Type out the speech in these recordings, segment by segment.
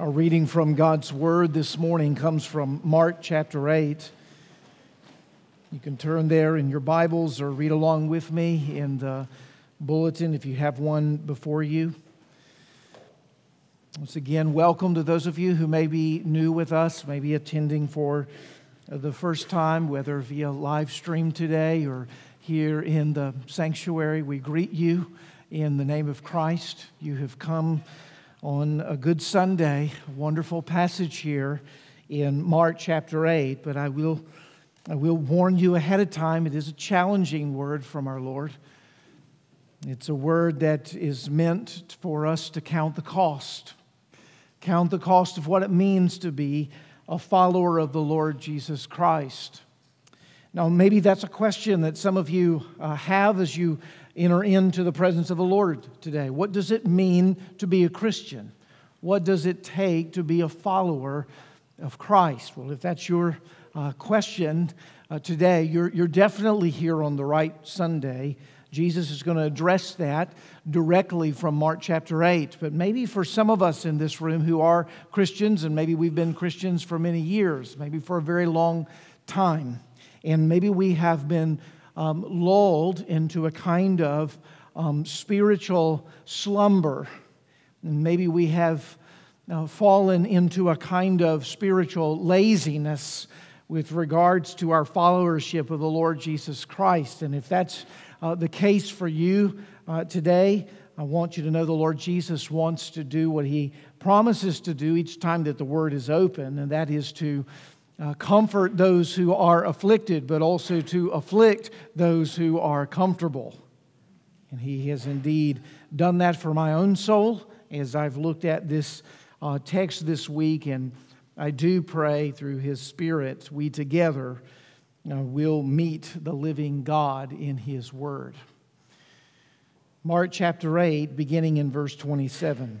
Our reading from God's Word this morning comes from Mark chapter 8. You can turn there in your Bibles or read along with me in the bulletin if you have one before you. Once again, welcome to those of you who may be new with us, maybe attending for the first time, whether via live stream today or here in the sanctuary. We greet you in the name of Christ. You have come on a good Sunday, wonderful passage here in Mark chapter 8, but I will, I will warn you ahead of time it is a challenging word from our Lord. It's a word that is meant for us to count the cost, count the cost of what it means to be a follower of the Lord Jesus Christ. Now, maybe that's a question that some of you uh, have as you enter into the presence of the Lord today? What does it mean to be a Christian? What does it take to be a follower of Christ? Well, if that's your uh, question uh, today, you're, you're definitely here on the right Sunday. Jesus is going to address that directly from Mark chapter 8. But maybe for some of us in this room who are Christians, and maybe we've been Christians for many years, maybe for a very long time, and maybe we have been um, lulled into a kind of um, spiritual slumber. And maybe we have uh, fallen into a kind of spiritual laziness with regards to our followership of the Lord Jesus Christ. And if that's uh, the case for you uh, today, I want you to know the Lord Jesus wants to do what he promises to do each time that the word is open, and that is to uh, comfort those who are afflicted, but also to afflict those who are comfortable. And He has indeed done that for my own soul as I've looked at this uh, text this week. And I do pray through His Spirit, we together uh, will meet the living God in His Word. Mark chapter 8, beginning in verse 27.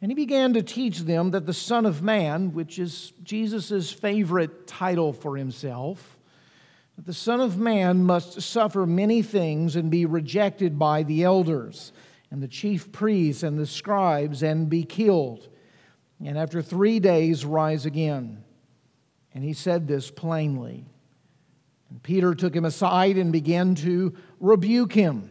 And he began to teach them that the Son of Man, which is Jesus' favorite title for himself, that the Son of Man must suffer many things and be rejected by the elders and the chief priests and the scribes and be killed, and after three days rise again. And he said this plainly. And Peter took him aside and began to rebuke him.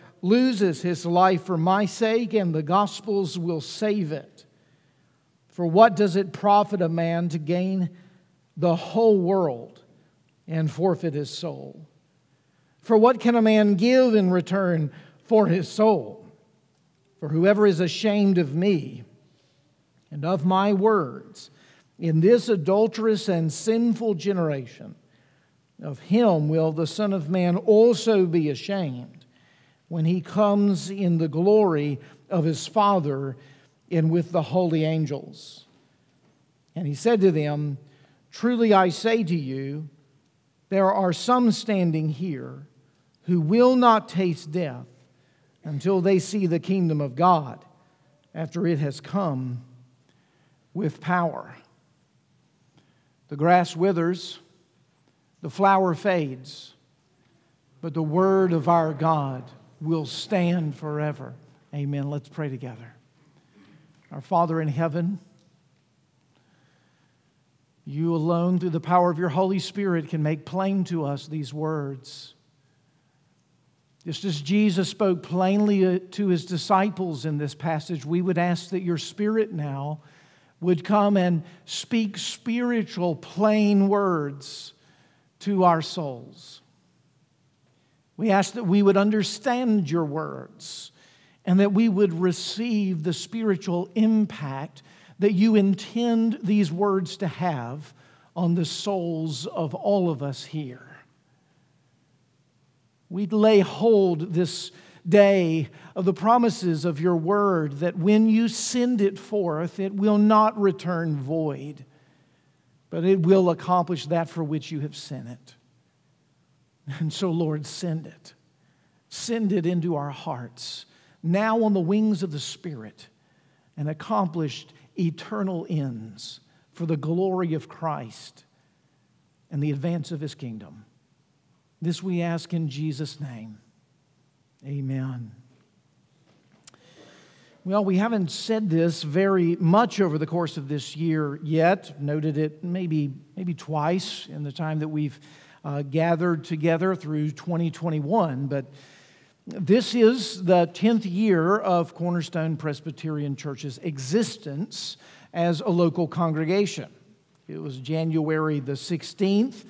loses his life for my sake, and the Gospels will save it. For what does it profit a man to gain the whole world and forfeit his soul? For what can a man give in return for his soul? For whoever is ashamed of me and of my words in this adulterous and sinful generation, of him will the Son of Man also be ashamed when he comes in the glory of his Father and with the holy angels. And he said to them, Truly I say to you, there are some standing here who will not taste death until they see the kingdom of God after it has come with power. The grass withers, the flower fades, but the word of our God will stand forever. Amen. Let's pray together. Our Father in heaven, you alone, through the power of your Holy Spirit, can make plain to us these words. Just as Jesus spoke plainly uh, to his disciples in this passage, we would ask that your Spirit now would come and speak spiritual, plain words to our souls. We ask that we would understand your words and that we would receive the spiritual impact that you intend these words to have on the souls of all of us here. We'd lay hold this day of the promises of your word that when you send it forth, it will not return void, but it will accomplish that for which you have sent it. And so, Lord, send it. Send it into our hearts, now on the wings of the Spirit, and accomplished eternal ends for the glory of Christ and the advance of his kingdom. This we ask in Jesus' name. Amen. Well, we haven't said this very much over the course of this year yet. Noted it maybe, maybe twice in the time that we've uh, gathered together through 2021. But this is the 10th year of Cornerstone Presbyterian Church's existence as a local congregation. It was January the 16th,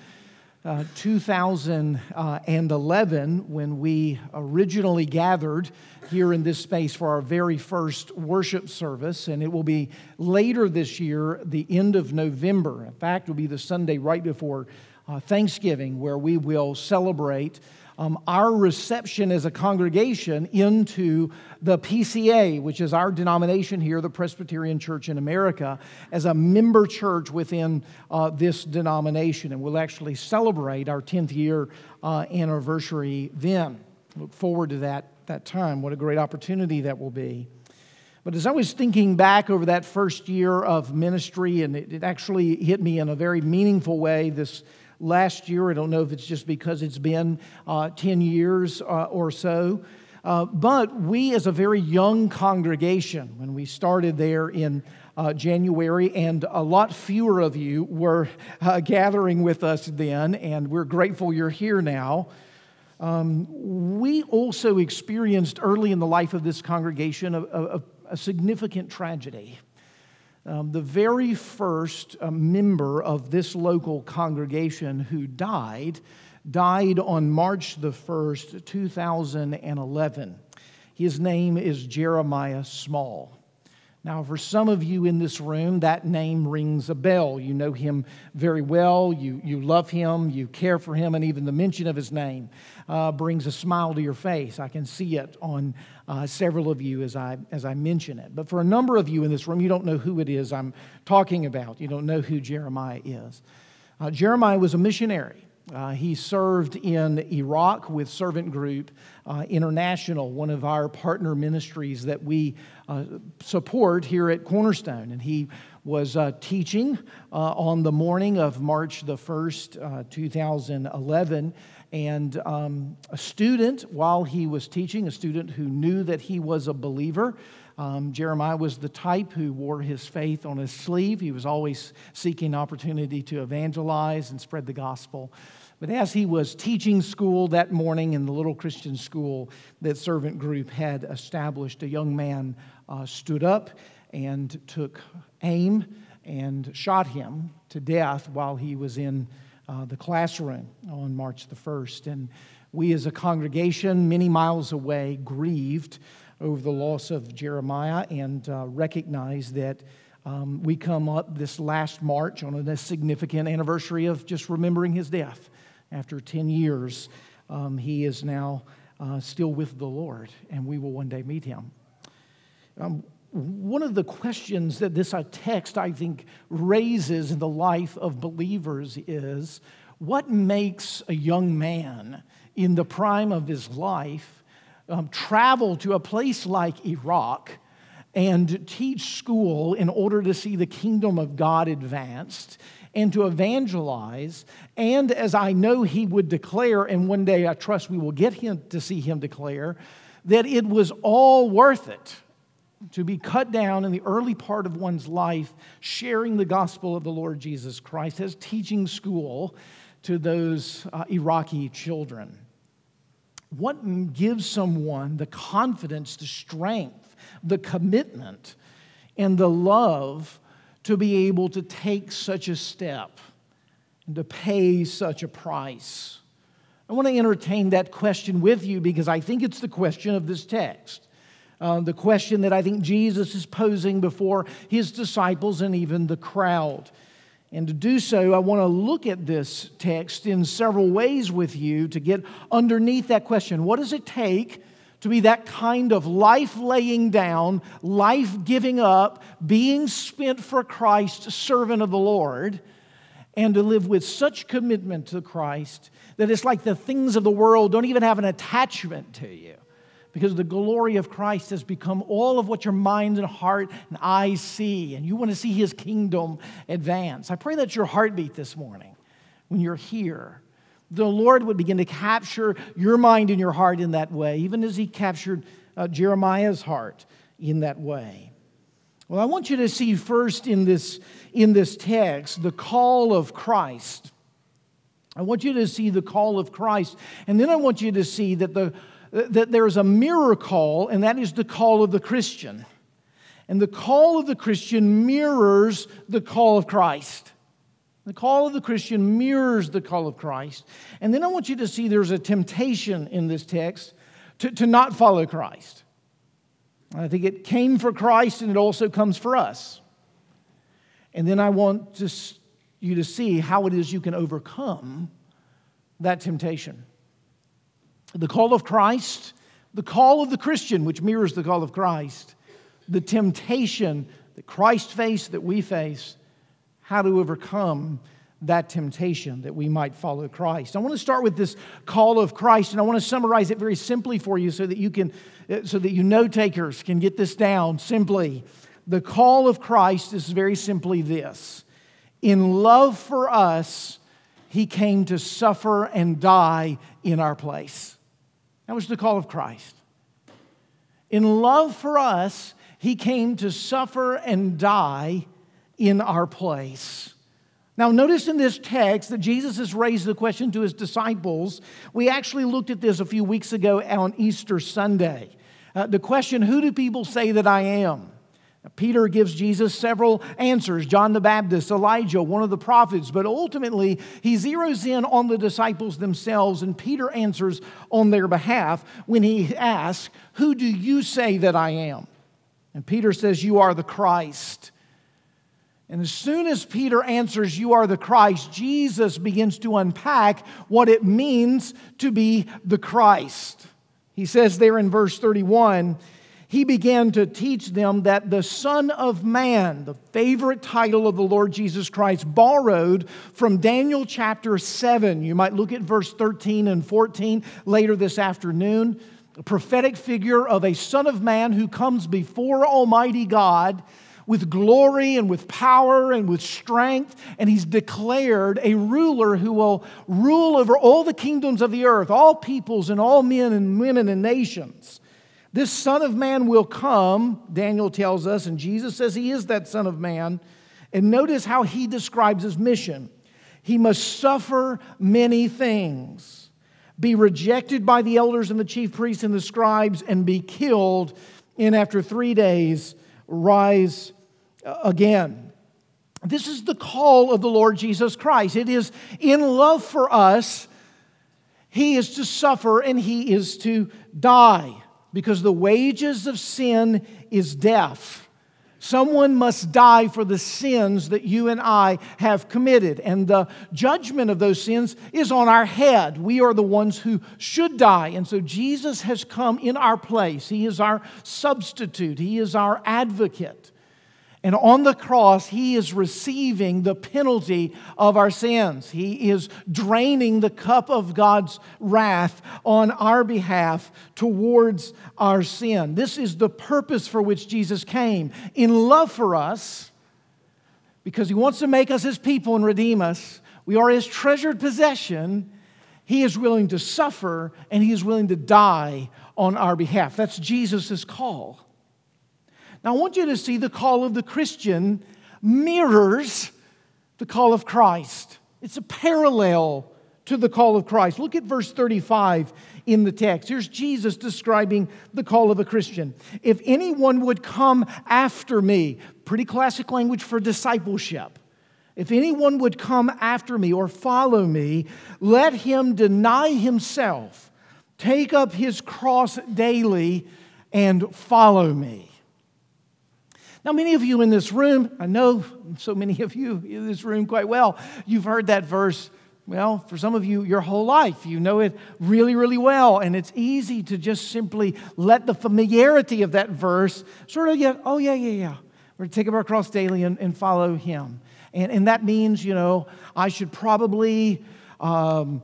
uh, 2011, when we originally gathered here in this space for our very first worship service, and it will be later this year, the end of November. In fact, it will be the Sunday right before uh, Thanksgiving, where we will celebrate um, our reception as a congregation into the PCA, which is our denomination here, the Presbyterian Church in America, as a member church within uh, this denomination. And we'll actually celebrate our 10th year uh, anniversary then. Look forward to that, that time. What a great opportunity that will be. But as I was thinking back over that first year of ministry, and it, it actually hit me in a very meaningful way this last year. I don't know if it's just because it's been uh, 10 years uh, or so. Uh, but we, as a very young congregation, when we started there in uh, January, and a lot fewer of you were uh, gathering with us then, and we're grateful you're here now. Um, we also experienced early in the life of this congregation a, a, a significant tragedy. Um, the very first uh, member of this local congregation who died died on March the 1st, 2011. His name is Jeremiah Small. Now, for some of you in this room, that name rings a bell. You know him very well, you, you love him, you care for him, and even the mention of his name uh, brings a smile to your face. I can see it on uh, several of you as I, as I mention it. But for a number of you in this room, you don't know who it is I'm talking about. You don't know who Jeremiah is. Uh, Jeremiah was a missionary. Uh, he served in Iraq with Servant Group uh, International, one of our partner ministries that we uh, support here at Cornerstone. And he was uh, teaching uh, on the morning of March the 1st, uh, 2011. And um, a student, while he was teaching, a student who knew that he was a believer, um, Jeremiah was the type who wore his faith on his sleeve. He was always seeking opportunity to evangelize and spread the gospel. But as he was teaching school that morning in the little Christian school that Servant Group had established, a young man uh, stood up and took aim and shot him to death while he was in uh, the classroom on March the 1st. And we, as a congregation, many miles away, grieved over the loss of Jeremiah and uh, recognized that um, we come up this last March on a significant anniversary of just remembering his death. After 10 years, um, he is now uh, still with the Lord, and we will one day meet him. Um, one of the questions that this uh, text, I think, raises in the life of believers is what makes a young man in the prime of his life um, travel to a place like Iraq and teach school in order to see the kingdom of God advanced and to evangelize. And as I know he would declare, and one day I trust we will get him to see him declare, that it was all worth it to be cut down in the early part of one's life, sharing the gospel of the Lord Jesus Christ as teaching school to those uh, Iraqi children. What gives someone the confidence, the strength, the commitment, and the love to be able to take such a step and to pay such a price? I want to entertain that question with you because I think it's the question of this text. Uh, the question that I think Jesus is posing before his disciples and even the crowd. And to do so, I want to look at this text in several ways with you to get underneath that question. What does it take to be that kind of life laying down, life giving up, being spent for Christ, servant of the Lord, and to live with such commitment to Christ that it's like the things of the world don't even have an attachment to you? Because the glory of Christ has become all of what your mind and heart and eyes see, and you want to see his kingdom advance. I pray that's your heartbeat this morning when you're here the Lord would begin to capture your mind and your heart in that way, even as He captured uh, Jeremiah's heart in that way. Well, I want you to see first in this, in this text the call of Christ. I want you to see the call of Christ, and then I want you to see that, the, that there is a mirror call, and that is the call of the Christian. And the call of the Christian mirrors the call of Christ. The call of the Christian mirrors the call of Christ. And then I want you to see there's a temptation in this text to, to not follow Christ. I think it came for Christ and it also comes for us. And then I want to, you to see how it is you can overcome that temptation. The call of Christ, the call of the Christian, which mirrors the call of Christ, the temptation that Christ faced, that we face, how to overcome that temptation that we might follow Christ. I want to start with this call of Christ, and I want to summarize it very simply for you so that you can, so that you note takers can get this down simply. The call of Christ is very simply this In love for us, he came to suffer and die in our place. That was the call of Christ. In love for us, he came to suffer and die in our place. Now, notice in this text that Jesus has raised the question to his disciples. We actually looked at this a few weeks ago on Easter Sunday. Uh, the question, Who do people say that I am? Peter gives Jesus several answers John the Baptist, Elijah, one of the prophets, but ultimately he zeroes in on the disciples themselves, and Peter answers on their behalf when he asks, Who do you say that I am? And Peter says, You are the Christ. And as soon as Peter answers, You are the Christ, Jesus begins to unpack what it means to be the Christ. He says there in verse 31 he began to teach them that the Son of Man, the favorite title of the Lord Jesus Christ, borrowed from Daniel chapter 7. You might look at verse 13 and 14 later this afternoon. A prophetic figure of a Son of Man who comes before Almighty God with glory and with power and with strength, and he's declared a ruler who will rule over all the kingdoms of the earth, all peoples and all men and women and nations. This Son of Man will come, Daniel tells us, and Jesus says he is that Son of Man. And notice how he describes his mission. He must suffer many things, be rejected by the elders and the chief priests and the scribes, and be killed, and after three days rise uh, again. This is the call of the Lord Jesus Christ. It is in love for us, He is to suffer and He is to die because the wages of sin is death. Someone must die for the sins that you and I have committed. And the judgment of those sins is on our head. We are the ones who should die. And so Jesus has come in our place. He is our substitute, He is our advocate. And on the cross, he is receiving the penalty of our sins. He is draining the cup of God's wrath on our behalf towards our sin. This is the purpose for which Jesus came. In love for us, because he wants to make us his people and redeem us, we are his treasured possession. He is willing to suffer and he is willing to die on our behalf. That's Jesus' call. Now, I want you to see the call of the Christian mirrors the call of Christ. It's a parallel to the call of Christ. Look at verse 35 in the text. Here's Jesus describing the call of a Christian. If anyone would come after me, pretty classic language for discipleship. If anyone would come after me or follow me, let him deny himself, take up his cross daily, and follow me. Now, many of you in this room, I know so many of you in this room quite well, you've heard that verse well, for some of you, your whole life, you know it really, really well. And it's easy to just simply let the familiarity of that verse sort of get, oh, yeah, yeah, yeah. We're to take up our cross daily and, and follow him. And, and that means, you know, I should probably. Um,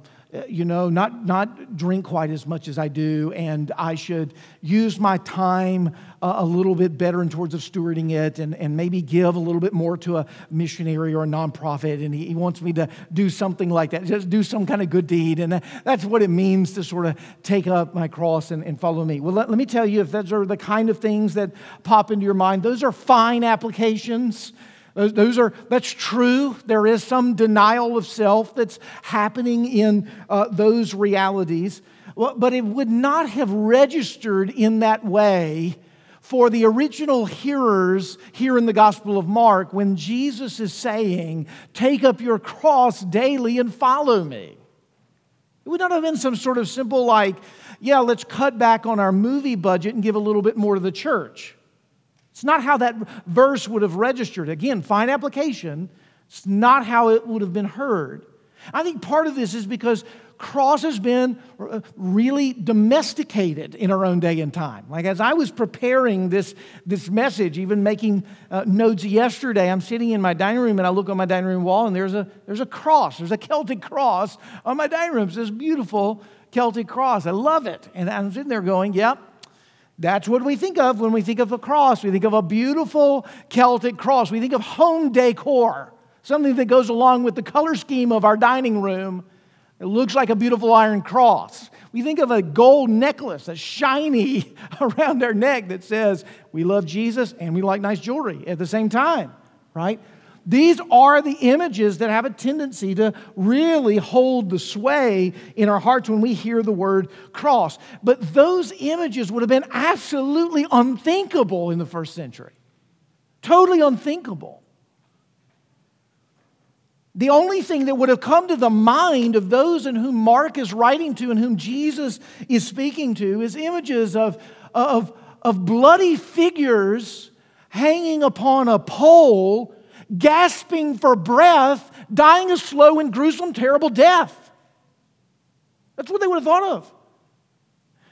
you know, not, not drink quite as much as I do, and I should use my time uh, a little bit better in towards of stewarding it, and, and maybe give a little bit more to a missionary or a nonprofit. And he, he wants me to do something like that, just do some kind of good deed. And that's what it means to sort of take up my cross and, and follow me. Well, let, let me tell you, if those are the kind of things that pop into your mind, those are fine applications. Those are, that's true. There is some denial of self that's happening in uh, those realities. But it would not have registered in that way for the original hearers here in the Gospel of Mark when Jesus is saying, Take up your cross daily and follow me. It would not have been some sort of simple, like, yeah, let's cut back on our movie budget and give a little bit more to the church. It's not how that verse would have registered. Again, fine application. It's not how it would have been heard. I think part of this is because cross has been uh, really domesticated in our own day and time. Like as I was preparing this, this message, even making uh, notes yesterday, I'm sitting in my dining room and I look on my dining room wall and there's a, there's a cross. There's a Celtic cross on my dining room. It's this beautiful Celtic cross. I love it. And I'm sitting there going, yep, that's what we think of when we think of a cross. We think of a beautiful Celtic cross. We think of home decor, something that goes along with the color scheme of our dining room. It looks like a beautiful iron cross. We think of a gold necklace that's shiny around our neck that says, We love Jesus and we like nice jewelry at the same time, right? These are the images that have a tendency to really hold the sway in our hearts when we hear the word cross. But those images would have been absolutely unthinkable in the first century. Totally unthinkable. The only thing that would have come to the mind of those in whom Mark is writing to and whom Jesus is speaking to is images of, of, of bloody figures hanging upon a pole gasping for breath, dying a slow and gruesome, terrible death. That's what they would have thought of.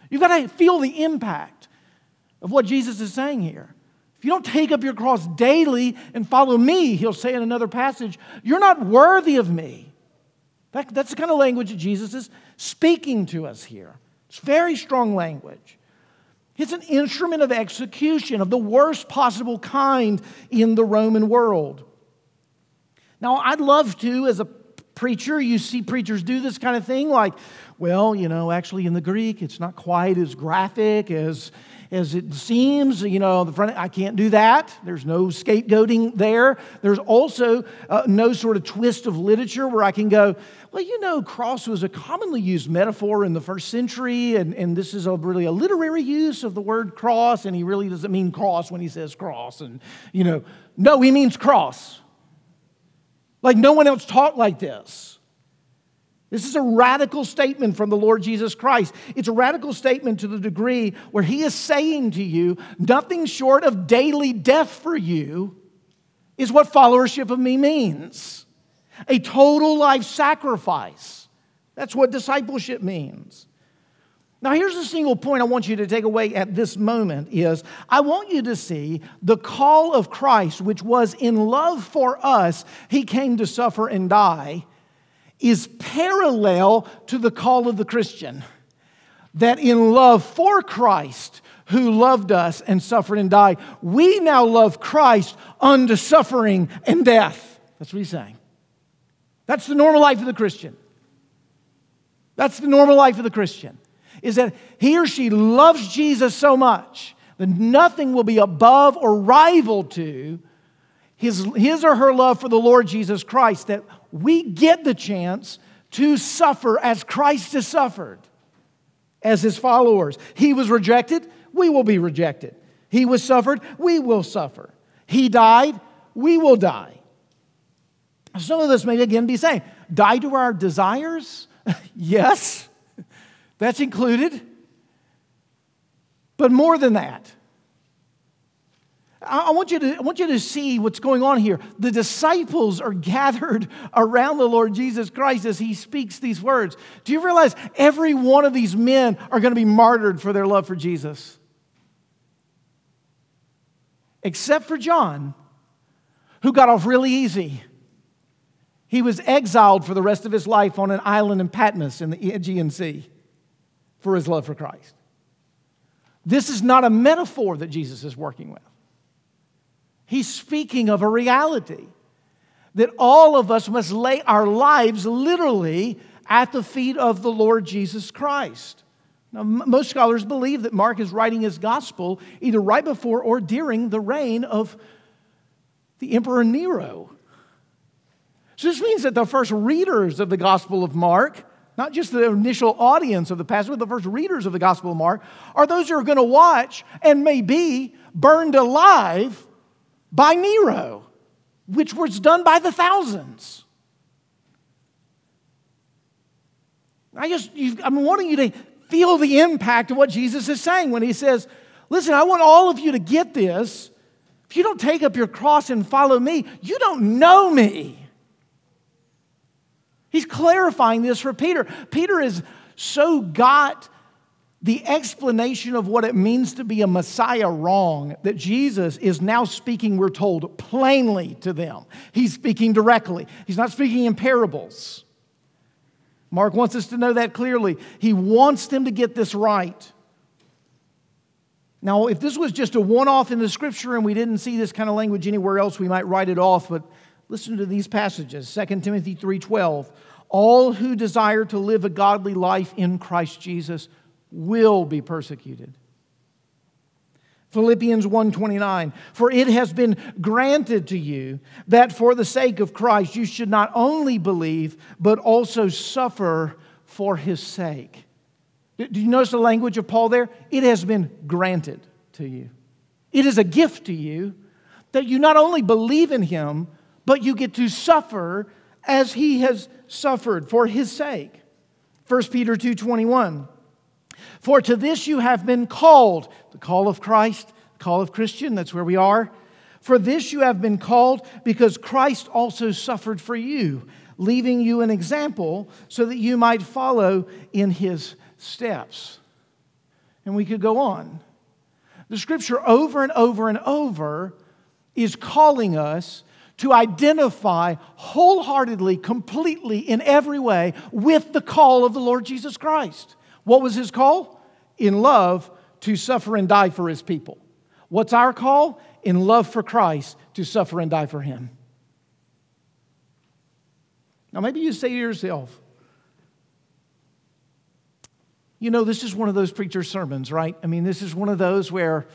You've got to feel the impact of what Jesus is saying here. If you don't take up your cross daily and follow me, he'll say in another passage, you're not worthy of me. That, that's the kind of language that Jesus is speaking to us here. It's very strong language. It's an instrument of execution of the worst possible kind in the Roman world. Now, I'd love to, as a preacher, you see preachers do this kind of thing, like, well, you know, actually in the Greek, it's not quite as graphic as, as it seems. You know, the front, I can't do that. There's no scapegoating there. There's also uh, no sort of twist of literature where I can go, well, you know, cross was a commonly used metaphor in the first century, and, and this is a really a literary use of the word cross, and he really doesn't mean cross when he says cross. And, you know, no, he means cross. Like no one else taught like this. This is a radical statement from the Lord Jesus Christ. It's a radical statement to the degree where He is saying to you, nothing short of daily death for you is what followership of me means a total life sacrifice. That's what discipleship means. Now, here's a single point I want you to take away at this moment is I want you to see the call of Christ, which was in love for us, he came to suffer and die, is parallel to the call of the Christian. That in love for Christ, who loved us and suffered and died, we now love Christ unto suffering and death. That's what he's saying. That's the normal life of the Christian. That's the normal life of the Christian. Is that he or she loves Jesus so much that nothing will be above or rival to his, his or her love for the Lord Jesus Christ that we get the chance to suffer as Christ has suffered as his followers. He was rejected, we will be rejected. He was suffered, we will suffer. He died, we will die. Some of us may again be saying, die to our desires? yes, that's included. But more than that, I want, you to, I want you to see what's going on here. The disciples are gathered around the Lord Jesus Christ as he speaks these words. Do you realize every one of these men are going to be martyred for their love for Jesus? Except for John, who got off really easy. He was exiled for the rest of his life on an island in Patmos in the Aegean Sea for his love for Christ. This is not a metaphor that Jesus is working with. He's speaking of a reality that all of us must lay our lives literally at the feet of the Lord Jesus Christ. Now, most scholars believe that Mark is writing his gospel either right before or during the reign of the Emperor Nero. So, this means that the first readers of the Gospel of Mark, not just the initial audience of the passage, but the first readers of the Gospel of Mark, are those who are going to watch and may be burned alive by Nero, which was done by the thousands. I just, I'm wanting you to feel the impact of what Jesus is saying when he says, Listen, I want all of you to get this. If you don't take up your cross and follow me, you don't know me. He's clarifying this for Peter. Peter is so got the explanation of what it means to be a Messiah wrong that Jesus is now speaking, we're told, plainly to them. He's speaking directly, he's not speaking in parables. Mark wants us to know that clearly. He wants them to get this right. Now, if this was just a one off in the scripture and we didn't see this kind of language anywhere else, we might write it off, but listen to these passages 2 Timothy 3:12 All who desire to live a godly life in Christ Jesus will be persecuted. Philippians 1:29 For it has been granted to you that for the sake of Christ you should not only believe but also suffer for his sake. Do you notice the language of Paul there? It has been granted to you. It is a gift to you that you not only believe in him but you get to suffer as he has suffered for his sake. 1 Peter 2:21 for to this you have been called, the call of Christ, the call of Christian, that's where we are. For this you have been called because Christ also suffered for you, leaving you an example so that you might follow in his steps. And we could go on. The scripture over and over and over is calling us to identify wholeheartedly, completely, in every way with the call of the Lord Jesus Christ. What was his call? in love to suffer and die for his people. What's our call? In love for Christ to suffer and die for him. Now, maybe you say to yourself, you know, this is one of those preacher's sermons, right? I mean, this is one of those where,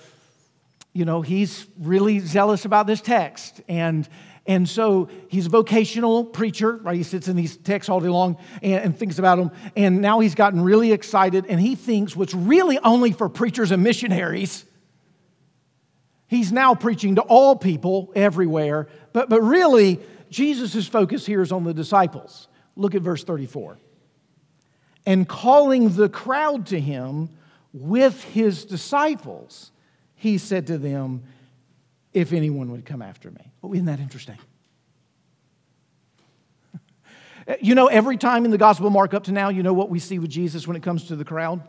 you know, he's really zealous about this text and and so he's a vocational preacher, right? He sits in these texts all day long and, and, thinks about them. And now he's gotten really excited, and he thinks what's really only for preachers and missionaries. He's now preaching to all people everywhere. But, but really, Jesus' focus here is on the disciples. Look at verse 34. And calling the crowd to him with his disciples, he said to them, if anyone would come after me. Oh, isn't that interesting? you know, every time in the Gospel of Mark up to now, you know what we see with Jesus when it comes to the crowd?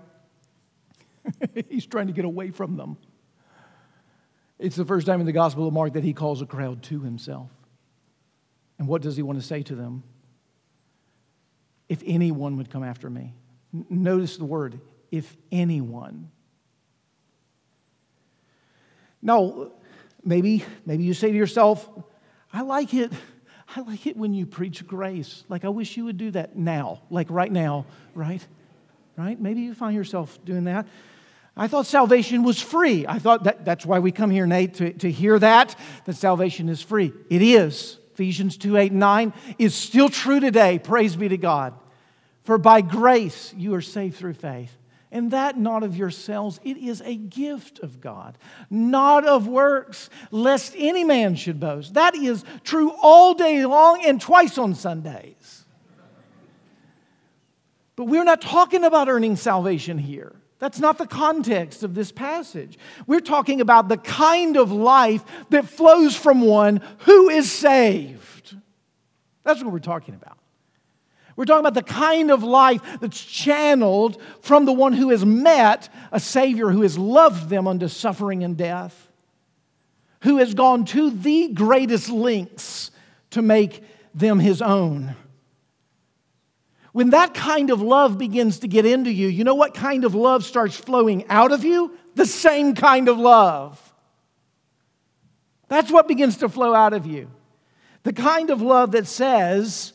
He's trying to get away from them. It's the first time in the Gospel of Mark that he calls a crowd to himself. And what does he want to say to them? If anyone would come after me. Notice the word, if anyone. Now, Maybe, maybe you say to yourself, I like it. I like it when you preach grace. Like, I wish you would do that now, like right now, right? Right? Maybe you find yourself doing that. I thought salvation was free. I thought that, that's why we come here, Nate, to, to hear that, that salvation is free. It is. Ephesians 2 8 9 is still true today. Praise be to God. For by grace you are saved through faith. And that not of yourselves, it is a gift of God, not of works, lest any man should boast. That is true all day long and twice on Sundays. But we're not talking about earning salvation here. That's not the context of this passage. We're talking about the kind of life that flows from one who is saved. That's what we're talking about. We're talking about the kind of life that's channeled from the one who has met a Savior who has loved them unto suffering and death, who has gone to the greatest lengths to make them his own. When that kind of love begins to get into you, you know what kind of love starts flowing out of you? The same kind of love. That's what begins to flow out of you. The kind of love that says,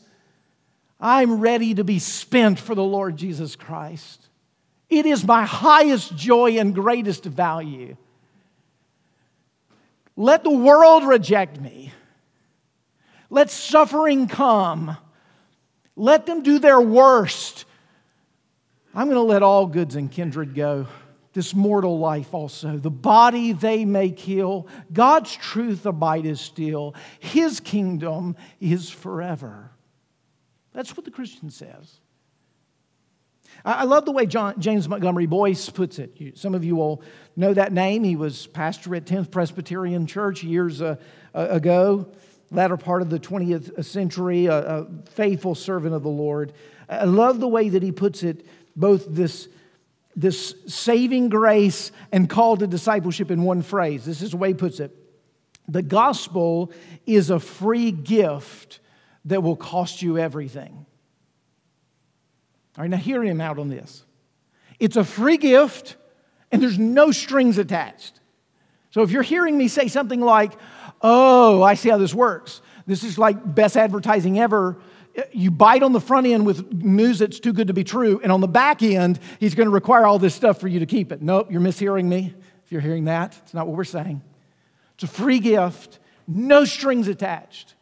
I'm ready to be spent for the Lord Jesus Christ. It is my highest joy and greatest value. Let the world reject me. Let suffering come. Let them do their worst. I'm going to let all goods and kindred go. This mortal life also. The body they may kill. God's truth abideth still. His kingdom is forever. That's what the Christian says. I love the way John, James Montgomery Boice puts it. Some of you will know that name. He was pastor at 10th Presbyterian Church years uh, ago, latter part of the 20th century, a, a faithful servant of the Lord. I love the way that he puts it, both this, this saving grace and call to discipleship in one phrase. This is the way he puts it The gospel is a free gift that will cost you everything. All right, now hear him out on this. It's a free gift and there's no strings attached. So if you're hearing me say something like, oh, I see how this works, this is like best advertising ever. You bite on the front end with news that's too good to be true, and on the back end, he's going to require all this stuff for you to keep it. Nope, you're mishearing me. If you're hearing that, it's not what we're saying. It's a free gift, no strings attached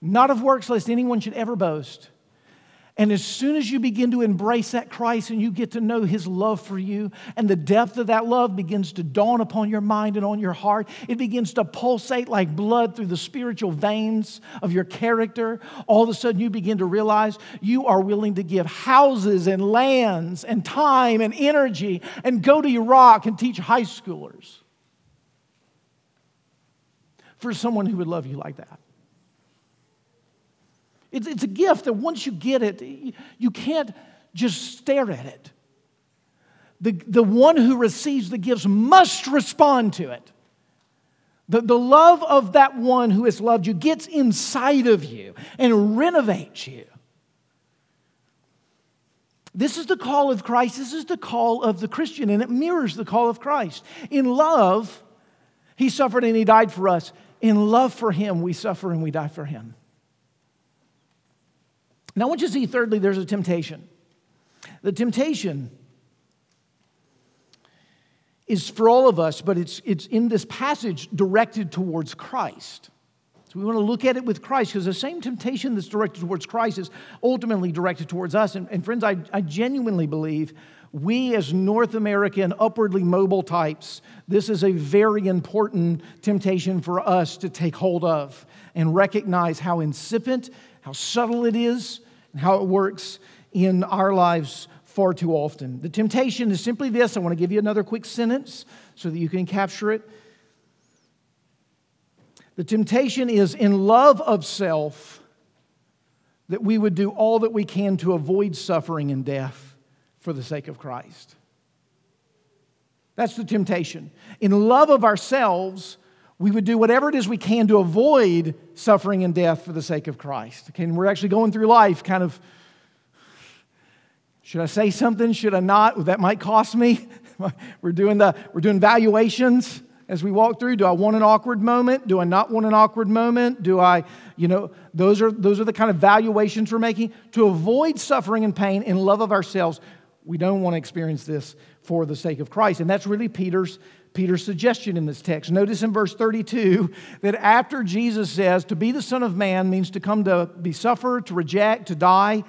not of works, lest anyone should ever boast. And as soon as you begin to embrace that Christ and you get to know his love for you, and the depth of that love begins to dawn upon your mind and on your heart, it begins to pulsate like blood through the spiritual veins of your character. All of a sudden, you begin to realize you are willing to give houses and lands and time and energy and go to Iraq and teach high schoolers for someone who would love you like that. It's, it's a gift that once you get it, you can't just stare at it. The, the one who receives the gifts must respond to it. The, the love of that one who has loved you gets inside of you and renovates you. This is the call of Christ. This is the call of the Christian, and it mirrors the call of Christ. In love, He suffered and He died for us. In love for Him, we suffer and we die for Him. Now, I want you to see, thirdly, there's a temptation. The temptation is for all of us, but it's, it's in this passage directed towards Christ. So we want to look at it with Christ because the same temptation that's directed towards Christ is ultimately directed towards us. And, and friends, I, I genuinely believe we, as North American upwardly mobile types, this is a very important temptation for us to take hold of and recognize how incipient, how subtle it is, and how it works in our lives far too often. The temptation is simply this I want to give you another quick sentence so that you can capture it. The temptation is in love of self that we would do all that we can to avoid suffering and death for the sake of Christ. That's the temptation. In love of ourselves, we would do whatever it is we can to avoid suffering and death for the sake of Christ. Okay, and we're actually going through life kind of should I say something? Should I not? That might cost me. we're doing the we're doing valuations as we walk through. Do I want an awkward moment? Do I not want an awkward moment? Do I, you know, those are those are the kind of valuations we're making to avoid suffering and pain in love of ourselves. We don't want to experience this for the sake of Christ. And that's really Peter's Peter's suggestion in this text. Notice in verse 32 that after Jesus says to be the Son of Man means to come to be suffered, to reject, to die,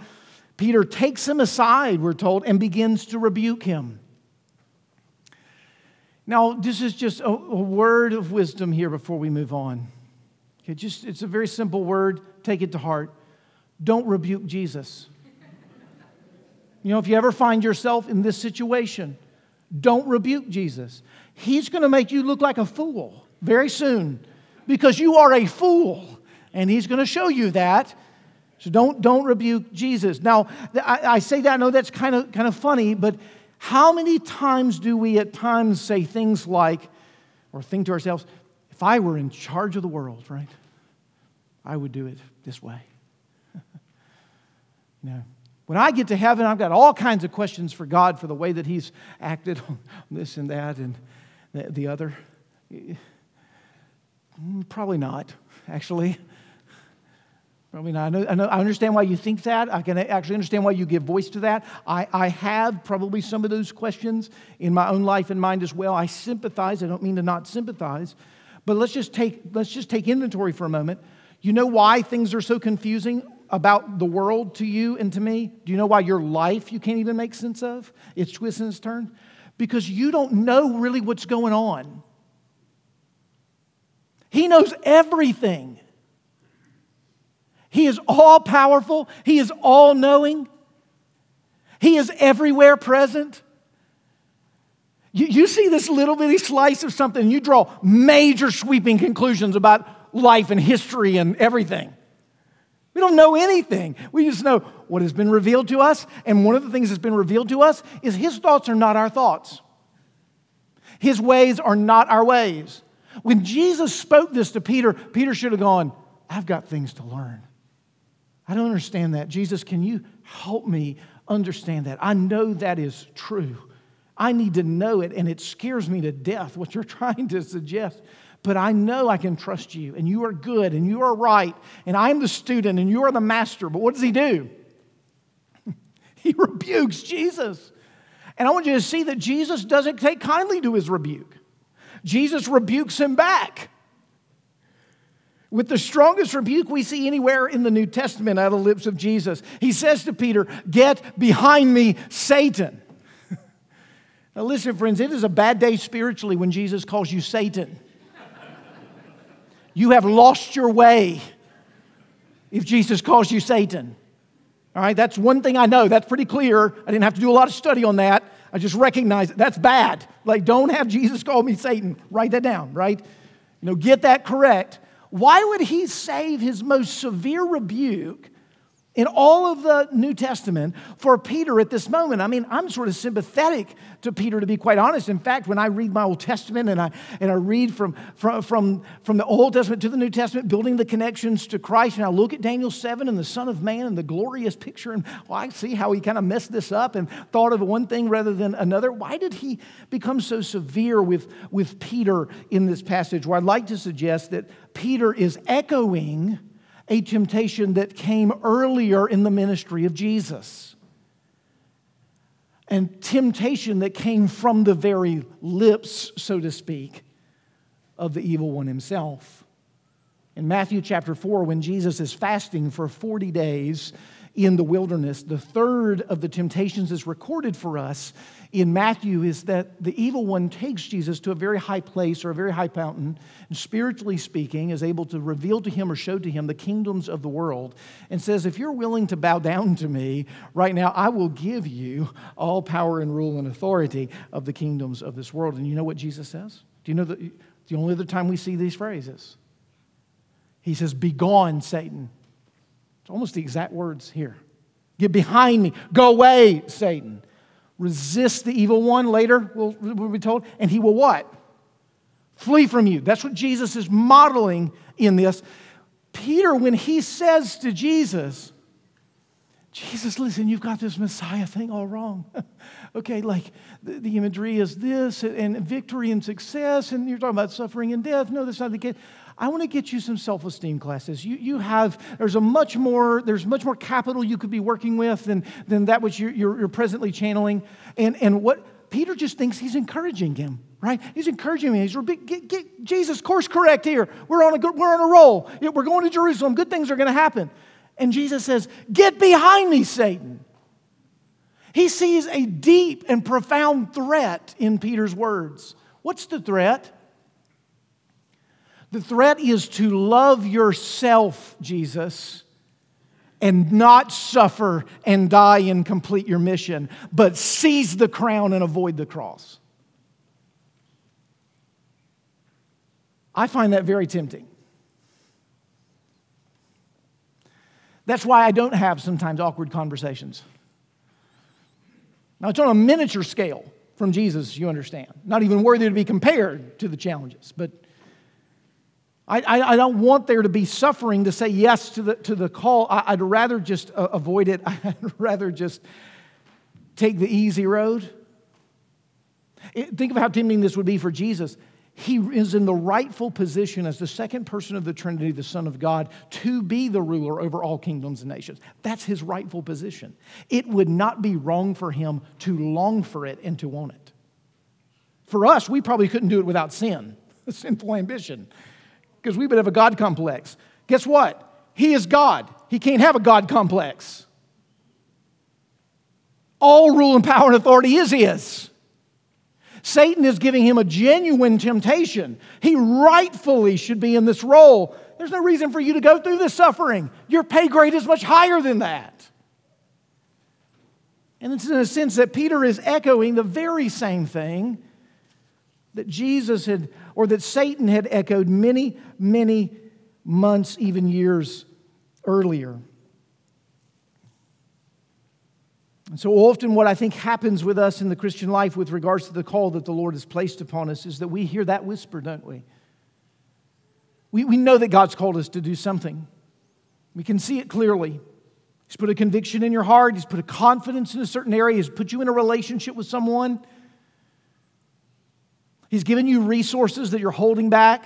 Peter takes him aside, we're told, and begins to rebuke him. Now, this is just a, a word of wisdom here before we move on. Okay, just it's a very simple word. Take it to heart. Don't rebuke Jesus. You know, if you ever find yourself in this situation, don't rebuke Jesus. He's going to make you look like a fool very soon because you are a fool, and He's going to show you that. So don't, don't rebuke Jesus. Now, I, I say that, I know that's kind of, kind of funny, but how many times do we at times say things like, or think to ourselves, if I were in charge of the world, right, I would do it this way. you know, when I get to heaven, I've got all kinds of questions for God for the way that He's acted on this and that and the other. Mm, probably not, actually. Probably not. I, know, I, know, I understand why you think that. I can actually understand why you give voice to that. I, I have probably some of those questions in my own life and mind as well. I sympathize. I don't mean to not sympathize. But let's just take, let's just take inventory for a moment. You know why things are so confusing about the world to you and to me? Do you know why your life you can't even make sense of? It's twisting its turn? Because you don't know really what's going on. He knows everything. He is all powerful, He is all knowing, He is everywhere present. You, you see this little bitty slice of something, you draw major sweeping conclusions about life and history and everything. We don't know anything. We just know what has been revealed to us. And one of the things that's been revealed to us is his thoughts are not our thoughts, his ways are not our ways. When Jesus spoke this to Peter, Peter should have gone, I've got things to learn. I don't understand that. Jesus, can you help me understand that? I know that is true. I need to know it, and it scares me to death what you're trying to suggest but I know I can trust you, and you are good, and you are right, and I'm the student, and you are the master. But what does he do? he rebukes Jesus. And I want you to see that Jesus doesn't take kindly to his rebuke, Jesus rebukes him back. With the strongest rebuke we see anywhere in the New Testament out of the lips of Jesus, he says to Peter, Get behind me, Satan. now, listen, friends, it is a bad day spiritually when Jesus calls you Satan. You have lost your way if Jesus calls you Satan. All right, that's one thing I know. That's pretty clear. I didn't have to do a lot of study on that. I just recognize it. That's bad. Like, don't have Jesus call me Satan. Write that down, right? You know, get that correct. Why would he save his most severe rebuke in all of the New Testament for Peter at this moment. I mean, I'm sort of sympathetic to Peter, to be quite honest. In fact, when I read my Old Testament and I, and I read from, from, from, from the Old Testament to the New Testament, building the connections to Christ, and I look at Daniel 7 and the Son of Man and the glorious picture, and well, I see how he kind of messed this up and thought of one thing rather than another. Why did he become so severe with, with Peter in this passage? Where I'd like to suggest that Peter is echoing a temptation that came earlier in the ministry of Jesus. And temptation that came from the very lips, so to speak, of the evil one himself. In Matthew chapter 4, when Jesus is fasting for 40 days in the wilderness, the third of the temptations is recorded for us in Matthew is that the evil one takes Jesus to a very high place or a very high mountain, and spiritually speaking, is able to reveal to him or show to him the kingdoms of the world, and says, If you're willing to bow down to me right now, I will give you all power and rule and authority of the kingdoms of this world. And you know what Jesus says? Do you know the, the only other time we see these phrases? He says, Begone, Satan. Almost the exact words here. Get behind me. Go away, Satan resist the evil one later, we'll, we'll be told, and he will what? Flee from you. That's what Jesus is modeling in this. Peter, when he says to Jesus, Jesus, listen, you've got this Messiah thing all wrong. okay, like the, the, imagery is this and victory and success, and you're talking about suffering and death. No, that's not the case. I want to get you some self-esteem classes. You, you have, there's a much more, there's much more capital you could be working with than, than that which you're, you're, you're presently channeling. And, and what Peter just thinks he's encouraging him, right? He's encouraging him. He's get, get Jesus course correct here. We're on a good, we're on a roll. We're going to Jerusalem. Good things are going to happen. And Jesus says, "Get behind me, Satan." He sees a deep and profound threat in Peter's words. What's the threat? The threat is to love yourself, Jesus, and not suffer and die and complete your mission, but seize the crown and avoid the cross. I find that very tempting. That's why I don't have sometimes awkward conversations. Now, it's on a miniature scale from Jesus, you understand. Not even worthy to be compared to the challenges. But I, I, I don't want there to be suffering to say yes to the, to the call. I, would rather just uh, avoid it. I'd rather just take the easy road. It, think of how tempting this would be for Jesus he is in the rightful position as the second person of the Trinity, the Son of God, to be the ruler over all kingdoms and nations. That's his rightful position. It would not be wrong for him to long for it and to want it. For us, we probably couldn't do it without sin, sinful ambition, because we would have a God complex. Guess what? He is God. He can't have a God complex. All rule and power and authority is his. Satan is giving him a genuine temptation. He rightfully should be in this role. There's no reason for you to go through this suffering. Your pay grade is much higher than that. And it's in a sense that Peter is echoing the very same thing that Jesus had, or that Satan had echoed many, many months, even years earlier. And so often, what I think happens with us in the Christian life with regards to the call that the Lord has placed upon us is that we hear that whisper, don't we? We, we know that God's called us to do something. We can see it clearly. He's put a conviction in your heart, He's put a confidence in a certain area, He's put you in a relationship with someone. He's given you resources that you're holding back.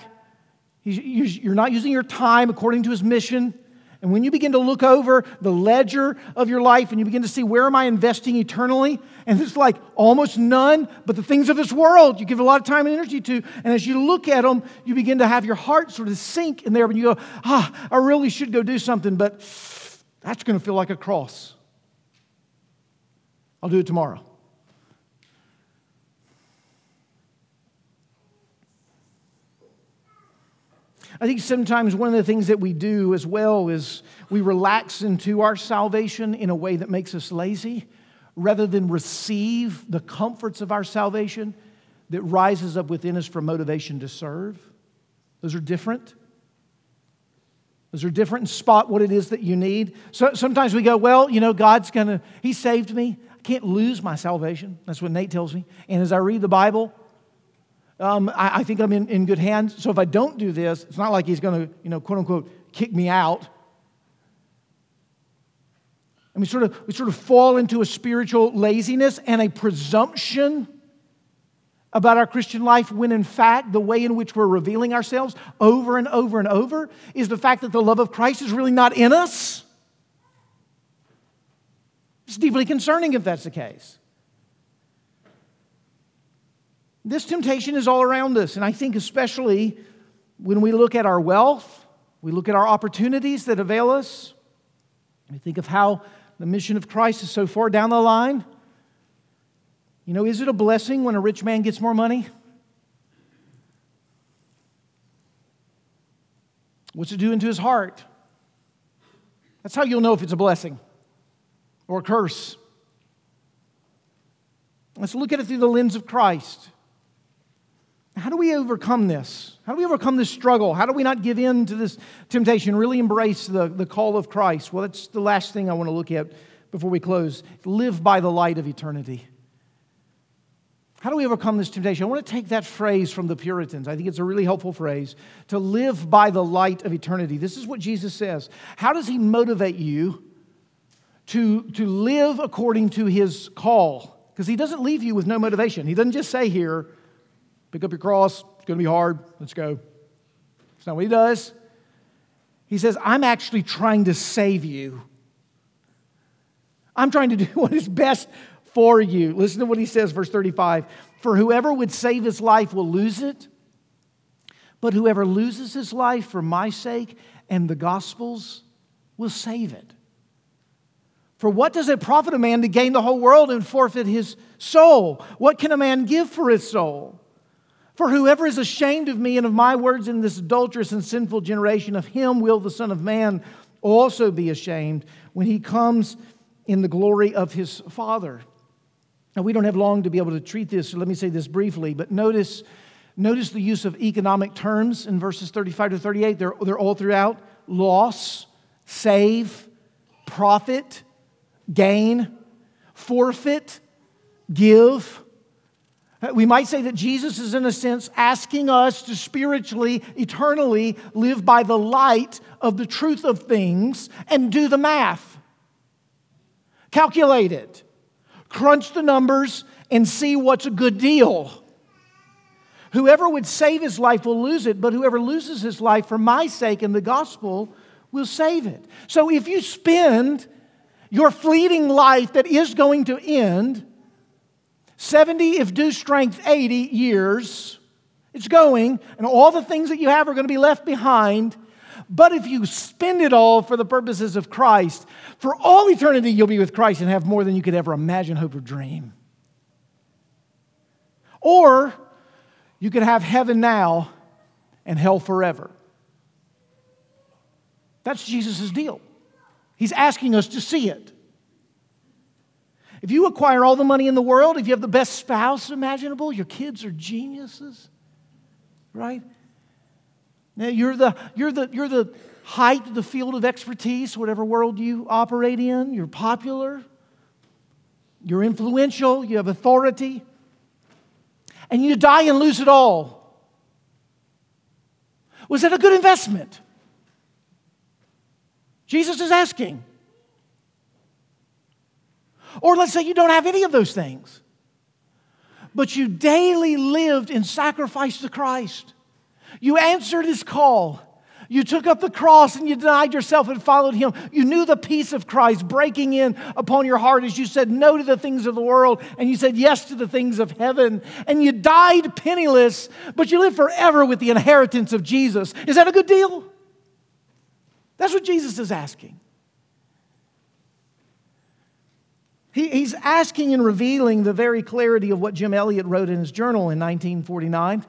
You're not using your time according to His mission. And when you begin to look over the ledger of your life and you begin to see where am I investing eternally, and it's like almost none, but the things of this world you give a lot of time and energy to. And as you look at them, you begin to have your heart sort of sink in there and you go, ah, I really should go do something, but that's going to feel like a cross. I'll do it tomorrow. I think sometimes one of the things that we do as well is we relax into our salvation in a way that makes us lazy rather than receive the comforts of our salvation that rises up within us for motivation to serve. Those are different. Those are different and spot what it is that you need. So sometimes we go, well, you know, God's gonna, He saved me. I can't lose my salvation. That's what Nate tells me. And as I read the Bible, um, I, I, think I'm in, in good hands. So if I don't do this, it's not like he's going to, you know, quote unquote, kick me out. And we sort of we sort of fall into a spiritual laziness and a presumption about our Christian life when in fact the way in which we're revealing ourselves over and over and over is the fact that the love of Christ is really not in us. It's deeply concerning if that's the case. This temptation is all around us, and I think especially when we look at our wealth, we look at our opportunities that avail us, we think of how the mission of Christ is so far down the line. You know, is it a blessing when a rich man gets more money? What's it do into his heart? That's how you'll know if it's a blessing or a curse. Let's look at it through the lens of Christ. How do we overcome this? How do we overcome this struggle? How do we not give in to this temptation, really embrace the, the call of Christ? Well, that's the last thing I want to look at before we close. Live by the light of eternity. How do we overcome this temptation? I want to take that phrase from the Puritans. I think it's a really helpful phrase to live by the light of eternity. This is what Jesus says. How does he motivate you to, to live according to his call? Because he doesn't leave you with no motivation. He doesn't just say here, Pick up your cross. It's going to be hard. Let's go. That's not what he does. He says, I'm actually trying to save you. I'm trying to do what is best for you. Listen to what he says, verse 35. For whoever would save his life will lose it, but whoever loses his life for my sake and the gospel's will save it. For what does it profit a man to gain the whole world and forfeit his soul? What can a man give for his soul? For whoever is ashamed of me and of my words in this adulterous and sinful generation, of him will the Son of Man also be ashamed when he comes in the glory of his Father. Now, we don't have long to be able to treat this, so let me say this briefly, but notice, notice the use of economic terms in verses 35 to 38. They're, they're all throughout loss, save, profit, gain, forfeit, give. Uh, we might say that Jesus is, in a sense, asking us to spiritually, eternally live by the light of the truth of things and do the math. Calculate it, crunch the numbers, and see what's a good deal. Whoever would save his life will lose it, but whoever loses his life for my sake and the gospel will save it. So if you spend your fleeting life that is going to end, 70 if due strength 80 years, it's going, and all the things that you have are going to be left behind. But if you spend it all for the purposes of Christ, for all eternity you'll be with Christ and have more than you could ever imagine, hope, or dream. Or you could have heaven now and hell forever. That's Jesus' deal. He's asking us to see it. If you acquire all the money in the world, if you have the best spouse imaginable, your kids are geniuses, right? Now you're the, you're the, you're the height of the field of expertise, whatever world you operate in. You're popular, you're influential, you have authority, and you die and lose it all. Was that a good investment? Jesus is asking. Or let's say you don't have any of those things, but you daily lived in sacrifice to Christ. You answered his call. You took up the cross and you denied yourself and followed him. You knew the peace of Christ breaking in upon your heart as you said no to the things of the world and you said yes to the things of heaven. And you died penniless, but you live forever with the inheritance of Jesus. Is that a good deal? That's what Jesus is asking. He, he's asking and revealing the very clarity of what Jim Elliot wrote in his journal in 1949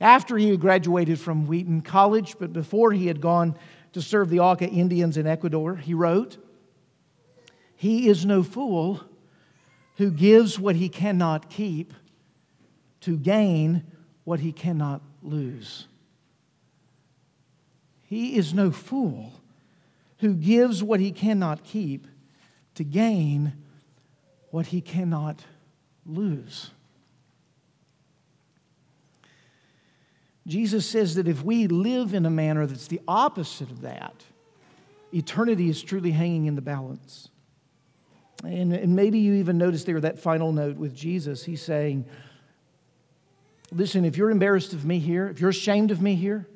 after he had graduated from Wheaton College, but before he had gone to serve the Auca Indians in Ecuador. He wrote, He is no fool who gives what he cannot keep to gain what he cannot lose. He is no fool who gives what he cannot keep to gain what he cannot lose. Jesus says that if we live in a manner that's the opposite of that, eternity is truly hanging in the balance. And, and maybe you even notice there that final note with Jesus. He's saying, Listen, if you're embarrassed of me here, if you're ashamed of me here,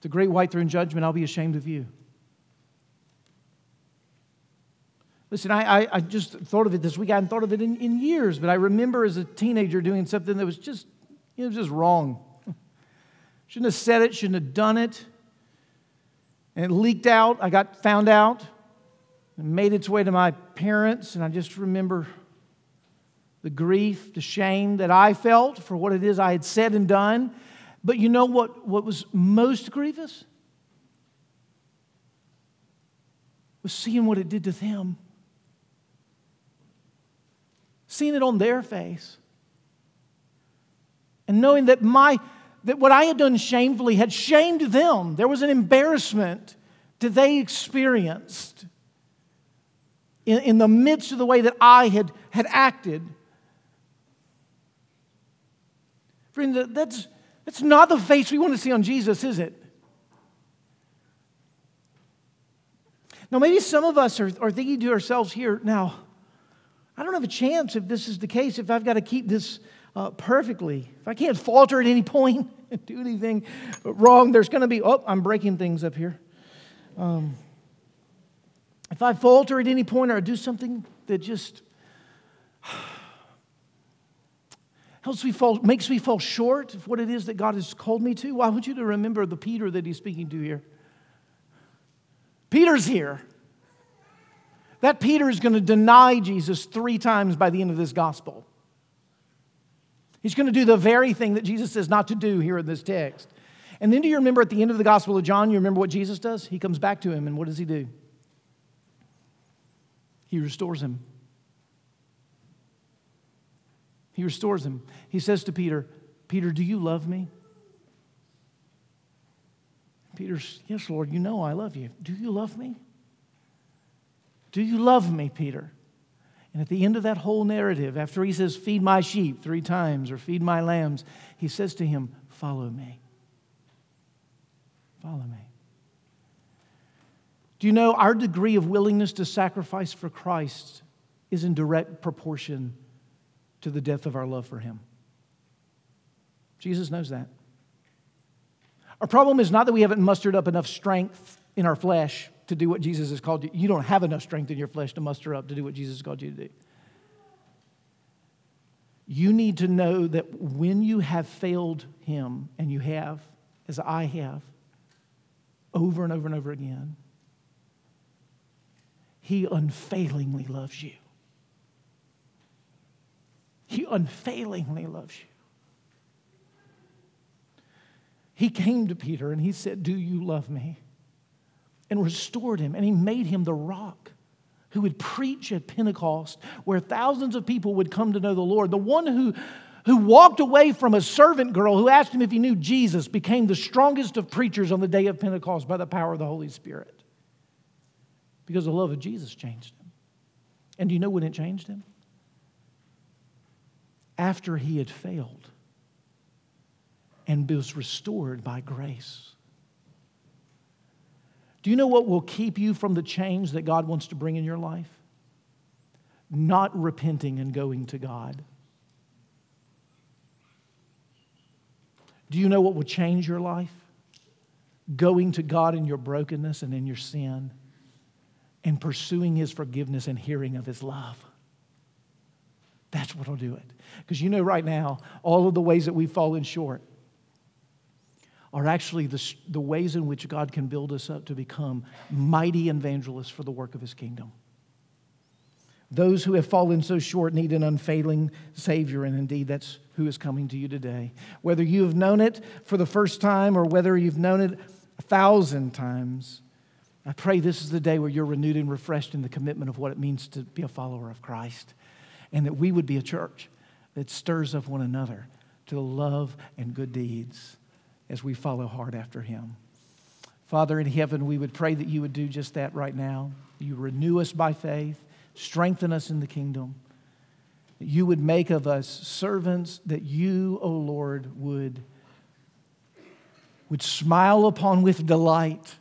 the great white throne judgment, I'll be ashamed of you. Listen, I, I, I, just thought of it this week. I hadn't thought of it in, in years, but I remember as a teenager doing something that was just, it was just wrong. shouldn't have said it, shouldn't have done it. And it leaked out. I got found out. It made its way to my parents, and I just remember the grief, the shame that I felt for what it is I had said and done. But you know what, what was most grievous? Was seeing what it did to them seeing it on their face, and knowing that my that what I had done shamefully had shamed them. There was an embarrassment that they experienced in, in the midst of the way that I had, had acted. Friend, that's, that's not the face we want to see on Jesus, is it? Now, maybe some of us are, are thinking to ourselves here, now, I don't have a chance if this is the case, if I've got to keep this uh, perfectly. If I can't falter at any point and do anything wrong, there's going to be, oh, I'm breaking things up here. Um, if I falter at any point or I do something that just helps me fall, makes me fall short of what it is that God has called me to, well, I want you to remember the Peter that he's speaking to here. Peter's here. That Peter is going to deny Jesus three times by the end of this gospel. He's going to do the very thing that Jesus says not to do here in this text. And then do you remember at the end of the Gospel of John, you remember what Jesus does? He comes back to him, and what does he do? He restores him. He restores him. He says to Peter, Peter, do you love me? Peter's, Yes, Lord, you know I love you. Do you love me? Do you love me, Peter? And at the end of that whole narrative, after he says, Feed my sheep three times or feed my lambs, he says to him, Follow me. Follow me. Do you know our degree of willingness to sacrifice for Christ is in direct proportion to the depth of our love for him? Jesus knows that. Our problem is not that we haven't mustered up enough strength in our flesh to do what Jesus has called you. You don't have enough strength in your flesh to muster up to do what Jesus has called you to do. You need to know that when you have failed Him, and you have, as I have, over and over and over again, He unfailingly loves you. He unfailingly loves you. He came to Peter and he said, Do you love me? And restored him, and he made him the rock who would preach at Pentecost, where thousands of people would come to know the Lord. The one who, who walked away from a servant girl who asked him if he knew Jesus became the strongest of preachers on the day of Pentecost by the power of the Holy Spirit. Because the love of Jesus changed him. And do you know when it changed him? After he had failed and was restored by grace. Do you know what will keep you from the change that God wants to bring in your life? Not repenting and going to God. Do you know what will change your life? Going to God in your brokenness and in your sin and pursuing His forgiveness and hearing of His love. That's what will do it. Because you know, right now, all of the ways that we've fallen short, are actually the, the ways in which God can build us up to become mighty evangelists for the work of his kingdom. Those who have fallen so short need an unfailing Savior, and indeed, that's who is coming to you today. Whether you have known it for the first time or whether you've known it a thousand times, I pray this is the day where you're renewed and refreshed in the commitment of what it means to be a follower of Christ, and that we would be a church that stirs up one another to love and good deeds as we follow hard after Him. Father in heaven, we would pray that you would do just that right now. You renew us by faith, strengthen us in the kingdom. That you would make of us servants that you, O oh Lord, would, would smile upon with delight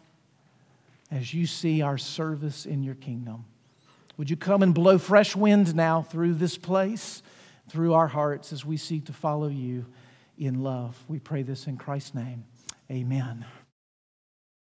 as you see our service in your kingdom. Would you come and blow fresh wind now through this place, through our hearts as we seek to follow you? In love. We pray this in Christ's name. Amen.